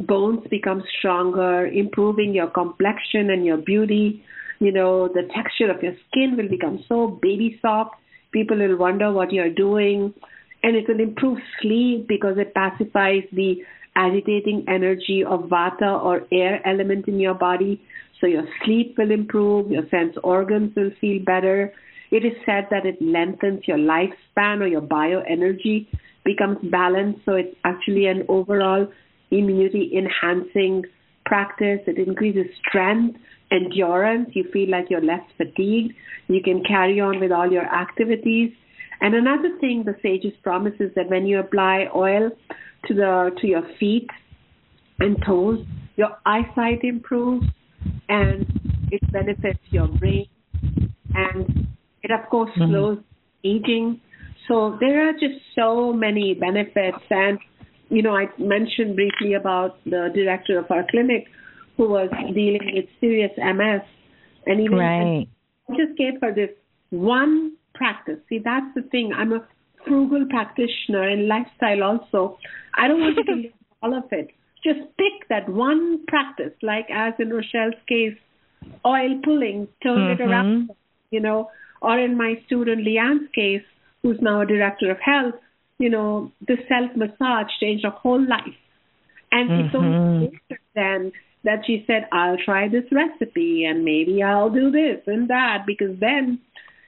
bones become stronger, improving your complexion and your beauty. You know, the texture of your skin will become so baby soft. People will wonder what you're doing. And it will improve sleep because it pacifies the agitating energy of vata or air element in your body. So your sleep will improve, your sense organs will feel better, it is said that it lengthens your lifespan or your bioenergy becomes balanced. So it's actually an overall immunity enhancing practice. It increases strength, endurance. You feel like you're less fatigued. You can carry on with all your activities. And another thing the sages promise is that when you apply oil to the to your feet and toes, your eyesight improves and it benefits your brain and it, of course, mm-hmm. slows aging. So there are just so many benefits. And, you know, I mentioned briefly about the director of our clinic who was dealing with serious MS. And even right. I just gave her this one practice. See, that's the thing. I'm a frugal practitioner in lifestyle also. I don't want to do (laughs) all of it. Just pick that one practice, like as in Rochelle's case, oil pulling, turn mm-hmm. it around, you know, or in my student Leanne's case, who's now a director of health, you know, the self massage changed her whole life. And mm-hmm. it's only then that she said, I'll try this recipe and maybe I'll do this and that because then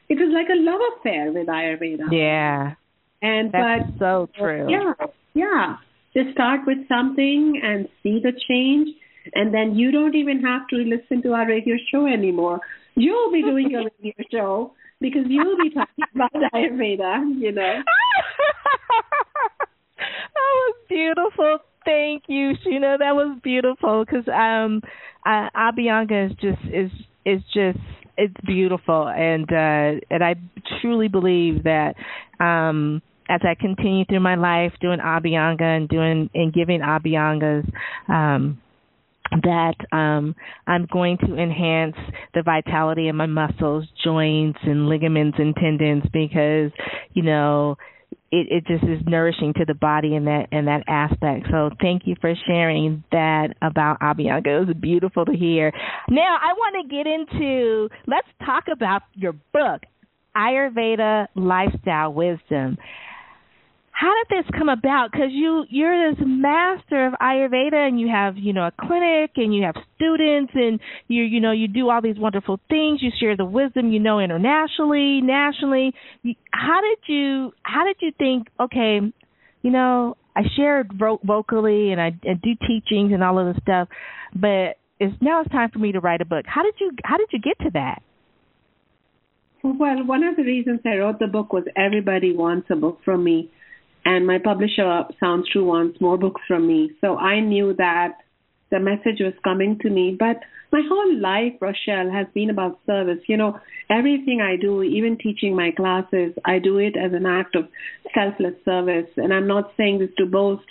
it was like a love affair with Ayurveda. Yeah. And That's but so true. Yeah. Yeah. Just start with something and see the change and then you don't even have to listen to our radio show anymore. You'll be doing your radio show because you'll be talking about (laughs) Ayurveda, you know. (laughs) that was beautiful. Thank you, Shunya. That was beautiful because um, uh, Abhyanga is just is is just it's beautiful, and uh, and I truly believe that um, as I continue through my life doing Abhyanga and doing and giving Abhyangas, um, that um, I'm going to enhance the vitality of my muscles, joints, and ligaments and tendons because you know it, it just is nourishing to the body in that in that aspect. So thank you for sharing that about Abhyanga. It was beautiful to hear. Now I want to get into let's talk about your book, Ayurveda Lifestyle Wisdom how did this come about? Because you you're this master of Ayurveda, and you have you know a clinic, and you have students, and you you know you do all these wonderful things. You share the wisdom you know internationally, nationally. How did you how did you think? Okay, you know I shared vocally, and I, I do teachings and all of this stuff, but it's now it's time for me to write a book. How did you how did you get to that? Well, one of the reasons I wrote the book was everybody wants a book from me and my publisher Sounds True wants more books from me. So I knew that the message was coming to me. But my whole life, Rochelle, has been about service. You know, everything I do, even teaching my classes, I do it as an act of selfless service. And I'm not saying this to boast.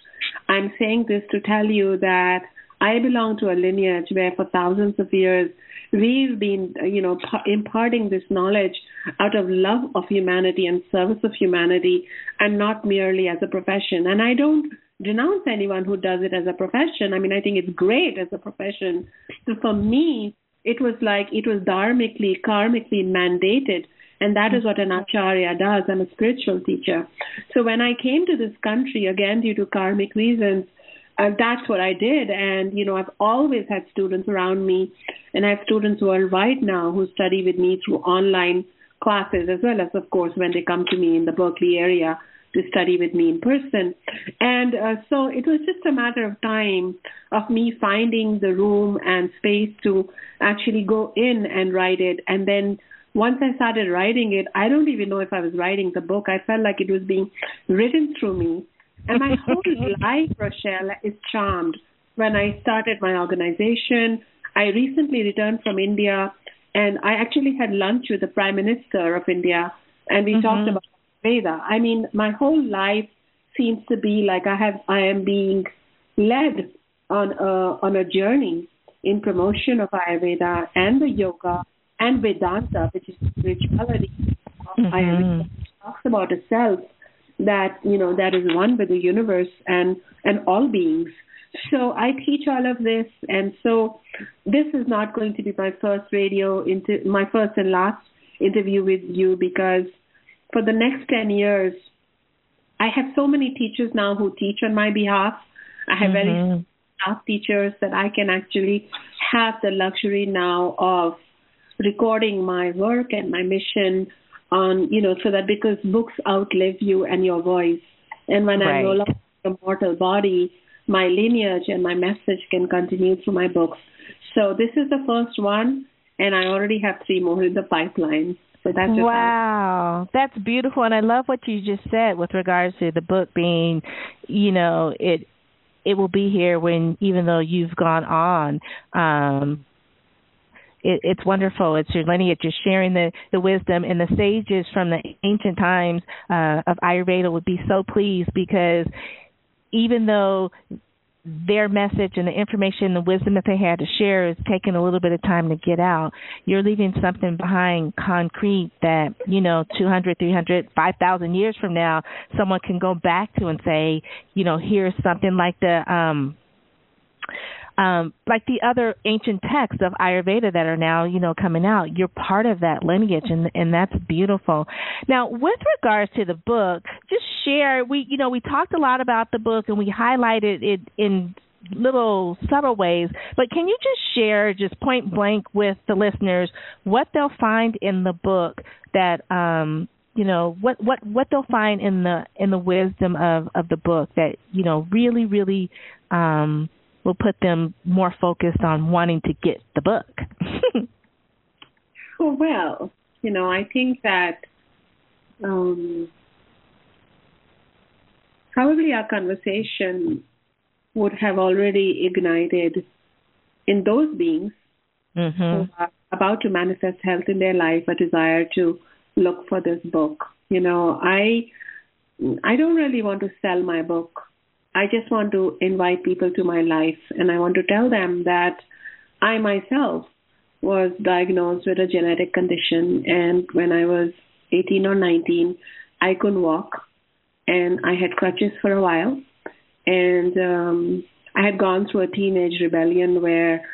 I'm saying this to tell you that I belong to a lineage where for thousands of years we've been, uh, you know, imparting this knowledge out of love of humanity and service of humanity and not merely as a profession. And I don't denounce anyone who does it as a profession. I mean, I think it's great as a profession. So for me, it was like it was dharmically, karmically mandated. And that is what an acharya does. I'm a spiritual teacher. So when I came to this country, again, due to karmic reasons, uh, that's what I did. And, you know, I've always had students around me, and I have students worldwide now who study with me through online classes, as well as, of course, when they come to me in the Berkeley area to study with me in person. And uh, so it was just a matter of time of me finding the room and space to actually go in and write it. And then once I started writing it, I don't even know if I was writing the book. I felt like it was being written through me. And my (laughs) whole life, Rochelle, is charmed. When I started my organization, I recently returned from India and I actually had lunch with the Prime Minister of India and we mm-hmm. talked about Veda. I mean, my whole life seems to be like I have I am being led on a on a journey in promotion of Ayurveda and the yoga and Vedanta, which is spirituality of mm-hmm. Ayurveda, talks about a self that you know that is one with the universe and and all beings. So I teach all of this, and so this is not going to be my first radio into my first and last interview with you because for the next 10 years, I have so many teachers now who teach on my behalf. I have mm-hmm. very staff teachers that I can actually have the luxury now of recording my work and my mission on, you know, so that because books outlive you and your voice. And when right. I'm no longer a mortal body, my lineage and my message can continue through my books. So this is the first one, and I already have three more in the pipeline. So that's wow, that's beautiful, and I love what you just said with regards to the book being, you know, it it will be here when even though you've gone on. Um, it, it's wonderful. It's your lineage. You're sharing the, the wisdom, and the sages from the ancient times uh, of Ayurveda would be so pleased because even though their message and the information, the wisdom that they had to share is taking a little bit of time to get out. You're leaving something behind concrete that, you know, 200, 300, 5,000 years from now, someone can go back to and say, you know, here's something like the, um, um, like the other ancient texts of Ayurveda that are now, you know, coming out. You're part of that lineage, and and that's beautiful. Now, with regards to the book, just share. We, you know, we talked a lot about the book, and we highlighted it in little subtle ways, but can you just share, just point blank, with the listeners what they'll find in the book that um, you know what what what they'll find in the in the wisdom of of the book that you know really really um will put them more focused on wanting to get the book. (laughs) well, you know, I think that um, probably our conversation would have already ignited in those beings mm-hmm. who are about to manifest health in their life a desire to look for this book. You know, I I don't really want to sell my book. I just want to invite people to my life and I want to tell them that I myself was diagnosed with a genetic condition and when I was 18 or 19 I couldn't walk and I had crutches for a while and um I had gone through a teenage rebellion where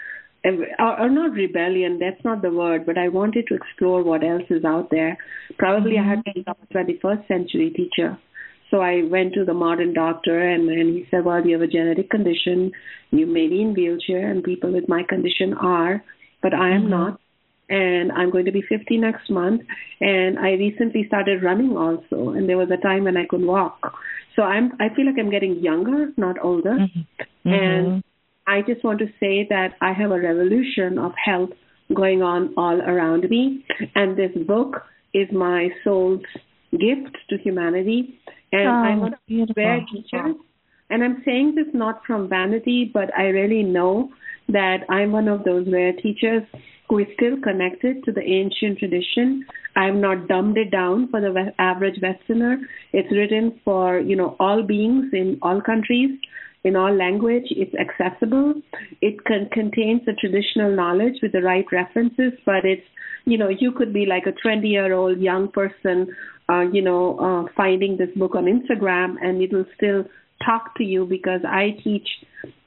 or, or not rebellion that's not the word but I wanted to explore what else is out there probably mm-hmm. I had become a 21st century teacher so I went to the modern doctor, and, and he said, "Well, you have a genetic condition. You may be in wheelchair, and people with my condition are, but I am mm-hmm. not. And I'm going to be 50 next month. And I recently started running also, and there was a time when I could walk. So I'm I feel like I'm getting younger, not older. Mm-hmm. And I just want to say that I have a revolution of health going on all around me, and this book is my soul's gift to humanity and oh, I'm a rare teachers. And I'm saying this not from vanity, but I really know that I'm one of those rare teachers who is still connected to the ancient tradition. I've not dumbed it down for the average Westerner. It's written for you know all beings in all countries, in all language. It's accessible. It can, contains the traditional knowledge with the right references, but it's you know you could be like a 20 year old young person uh, you know, uh, finding this book on Instagram, and it will still talk to you because I teach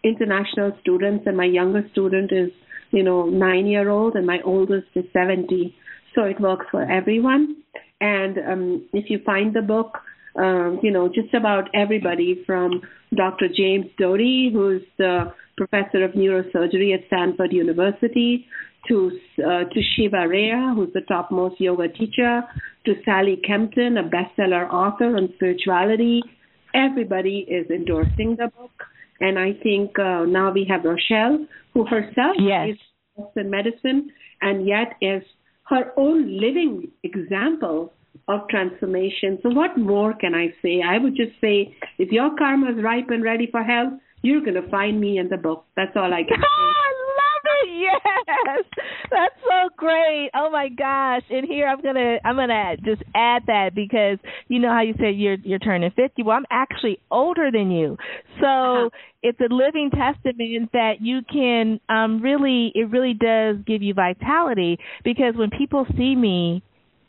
international students, and my youngest student is, you know, nine year old, and my oldest is 70. So it works for everyone. And um, if you find the book, um, you know, just about everybody from Dr. James Doty, who's the professor of neurosurgery at Stanford University, to uh, to Shiva Rea, who's the topmost yoga teacher, to Sally Kempton, a bestseller author on spirituality. Everybody is endorsing the book. And I think uh, now we have Rochelle, who herself yes. is in medicine and yet is her own living example of transformation. So, what more can I say? I would just say if your karma is ripe and ready for health, you're going to find me in the book. That's all I can say. (laughs) yes. That's so great. Oh my gosh. And here i'm gonna i'm gonna just add that because you know how you said you're you're turning fifty. Well i'm actually older than you. So uh-huh. it's a living testament that you can um really it really does give you vitality because when people see me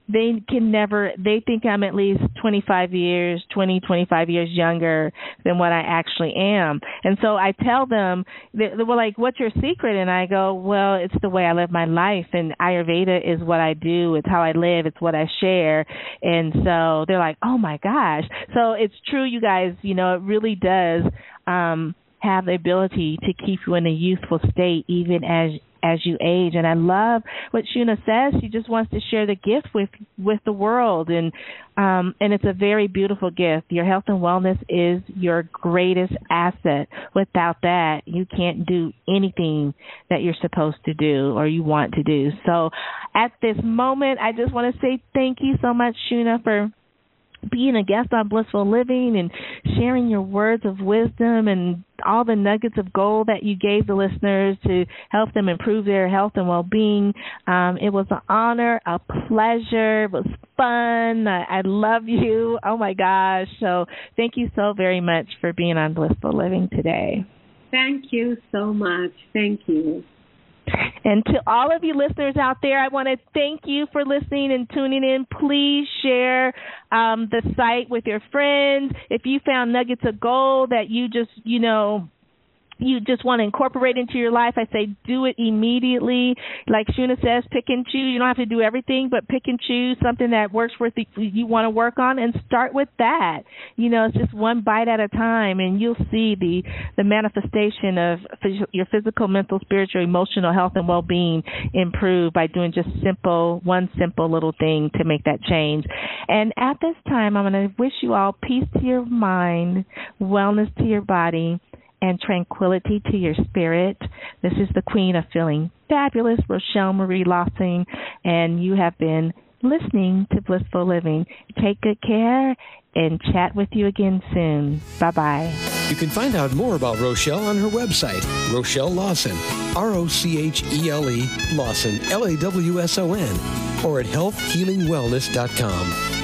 they can never they think I'm at least 25 years, 20, 25 years younger than what I actually am. And so I tell them they, well like what's your secret and I go, well, it's the way I live my life and Ayurveda is what I do, it's how I live, it's what I share. And so they're like, "Oh my gosh." So it's true you guys, you know, it really does um have the ability to keep you in a youthful state even as as you age. And I love what Shunya says. She just wants to share the gift with with the world, and um, and it's a very beautiful gift. Your health and wellness is your greatest asset. Without that, you can't do anything that you're supposed to do or you want to do. So, at this moment, I just want to say thank you so much, Shunya, for being a guest on Blissful Living and sharing your words of wisdom and all the nuggets of gold that you gave the listeners to help them improve their health and well being. Um, it was an honor, a pleasure. It was fun. I, I love you. Oh my gosh. So thank you so very much for being on Blissful Living today. Thank you so much. Thank you. And to all of you listeners out there, I want to thank you for listening and tuning in. Please share um, the site with your friends. If you found nuggets of gold that you just, you know, you just want to incorporate into your life, I say do it immediately. Like Shunya says, pick and choose. You don't have to do everything, but pick and choose something that works for the, you want to work on, and start with that. You know, it's just one bite at a time, and you'll see the the manifestation of your physical, mental, spiritual, emotional health and well being improve by doing just simple, one simple little thing to make that change. And at this time, I'm going to wish you all peace to your mind, wellness to your body and tranquility to your spirit. This is the Queen of Feeling Fabulous, Rochelle Marie Lawson, and you have been listening to Blissful Living. Take good care and chat with you again soon. Bye bye. You can find out more about Rochelle on her website, Rochelle Lawson, R O C H E L E Lawson, L A W S O N, or at healthhealingwellness.com